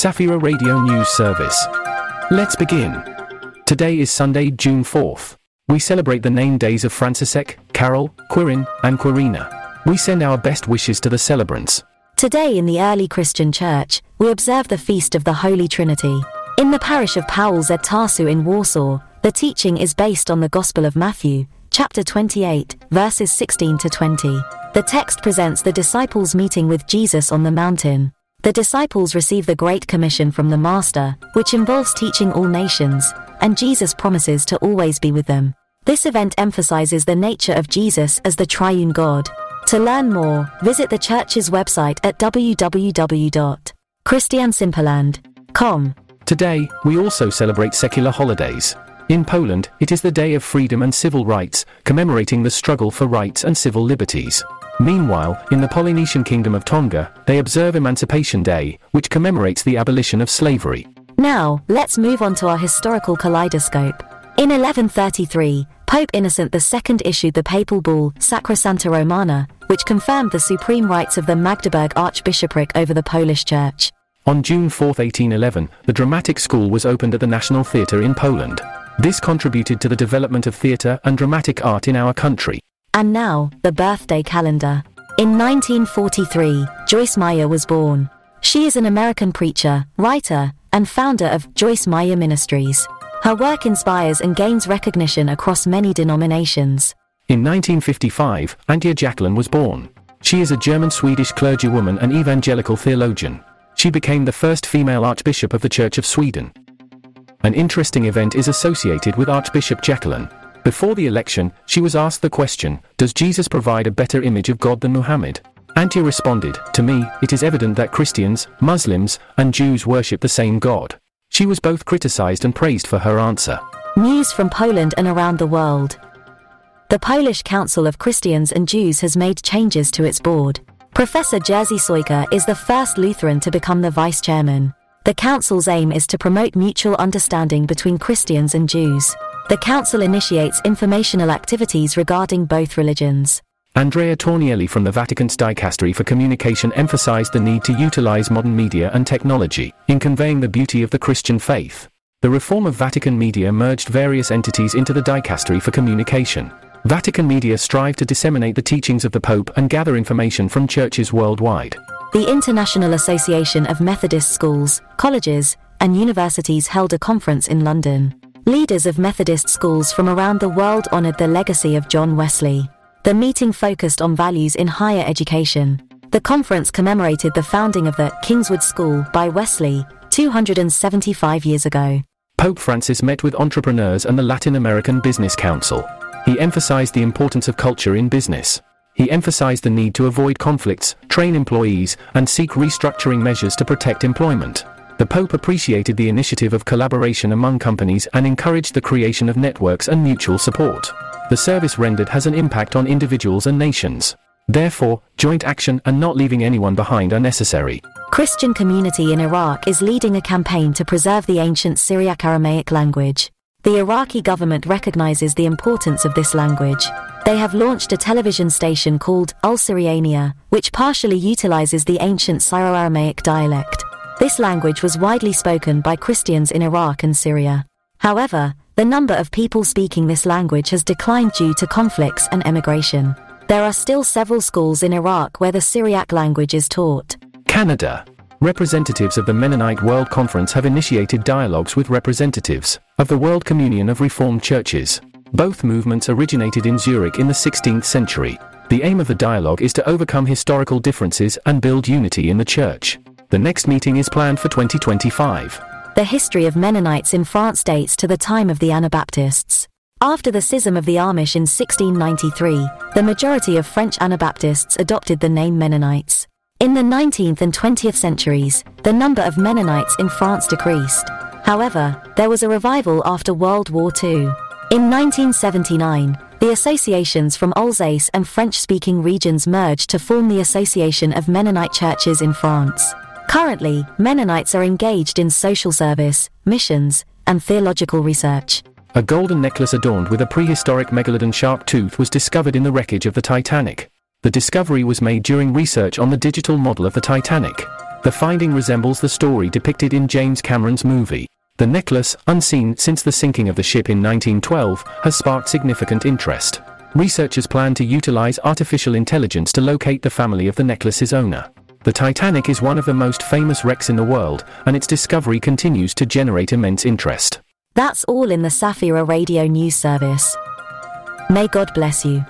Safira Radio News Service. Let's begin. Today is Sunday, June 4th. We celebrate the name days of Franciszek, Karol, Kwiryn, and Kwiryna. We send our best wishes to the celebrants. Today in the early Christian church, we observe the feast of the Holy Trinity. In the parish of Paweł at Tarsu in Warsaw, the teaching is based on the Gospel of Matthew, chapter 28, verses 16 to 20. The text presents the disciples meeting with Jesus on the mountain. The disciples receive the Great Commission from the Master, which involves teaching all nations, and Jesus promises to always be with them. This event emphasizes the nature of Jesus as the triune God. To learn more, visit the church's website at www.christiansimperland.com. Today, we also celebrate secular holidays. In Poland, it is the Day of Freedom and Civil Rights, commemorating the struggle for rights and civil liberties. Meanwhile, in the Polynesian kingdom of Tonga, they observe Emancipation Day, which commemorates the abolition of slavery. Now, let's move on to our historical kaleidoscope. In 1133, Pope Innocent II issued the papal bull Sacrosancta Romana, which confirmed the supreme rights of the Magdeburg Archbishopric over the Polish Church. On June 4, 1811, the dramatic school was opened at the National Theatre in Poland. This contributed to the development of theatre and dramatic art in our country. And now, the birthday calendar. In 1943, Joyce Meyer was born. She is an American preacher, writer, and founder of Joyce Meyer Ministries. Her work inspires and gains recognition across many denominations. In 1955, Antje Jackelén was born. She is a German-Swedish clergywoman and evangelical theologian. She became the first female archbishop of the Church of Sweden. An interesting event is associated with Archbishop Jackelén. Before the election, she was asked the question, Does Jesus provide a better image of God than Muhammad? Antje responded, To me, it is evident that Christians, Muslims, and Jews worship the same God. She was both criticized and praised for her answer. News from Poland and around the world. The Polish Council of Christians and Jews has made changes to its board. Professor Jerzy Sojka is the first Lutheran to become the vice chairman. The council's aim is to promote mutual understanding between Christians and Jews. The council initiates informational activities regarding both religions. Andrea Tornielli from the Vatican's Dicastery for Communication emphasized the need to utilize modern media and technology in conveying the beauty of the Christian faith. The reform of Vatican media merged various entities into the Dicastery for Communication. Vatican media strive to disseminate the teachings of the Pope and gather information from churches worldwide. The International Association of Methodist Schools, Colleges, and Universities held a conference in London. Leaders of Methodist schools from around the world honored the legacy of John Wesley. The meeting focused on values in higher education. The conference commemorated the founding of the Kingswood School by Wesley 275 years ago. Pope Francis met with entrepreneurs and the Latin American Business Council. He emphasized the importance of culture in business. He emphasized the need to avoid conflicts, train employees, and seek restructuring measures to protect employment. The Pope appreciated the initiative of collaboration among companies and encouraged the creation of networks and mutual support. The service rendered has an impact on individuals and nations. Therefore, joint action and not leaving anyone behind are necessary. Christian community in Iraq is leading a campaign to preserve the ancient Syriac Aramaic language. The Iraqi government recognizes the importance of this language. They have launched a television station called Al Syriania, which partially utilizes the ancient Syro Aramaic dialect. This language was widely spoken by Christians in Iraq and Syria. However, the number of people speaking this language has declined due to conflicts and emigration. There are still several schools in Iraq where the Syriac language is taught. Canada. Representatives of the Mennonite World Conference have initiated dialogues with representatives of the World Communion of Reformed Churches. Both movements originated in Zurich in the 16th century. The aim of the dialogue is to overcome historical differences and build unity in the church. The next meeting is planned for 2025. The history of Mennonites in France dates to the time of the Anabaptists. After the schism of the Amish in 1693, the majority of French Anabaptists adopted the name Mennonites. In the 19th and 20th centuries, the number of Mennonites in France decreased. However, there was a revival after World War II. In 1979, the associations from Alsace and French-speaking regions merged to form the Association of Mennonite Churches in France. Currently, Mennonites are engaged in social service, missions, and theological research. A golden necklace adorned with a prehistoric megalodon shark tooth was discovered in the wreckage of the Titanic. The discovery was made during research on the digital model of the Titanic. The finding resembles the story depicted in James Cameron's movie. The necklace, unseen since the sinking of the ship in 1912, has sparked significant interest. Researchers plan to utilize artificial intelligence to locate the family of the necklace's owner. The Titanic is one of the most famous wrecks in the world, and its discovery continues to generate immense interest. That's all in the Safira Radio News Service. May God bless you.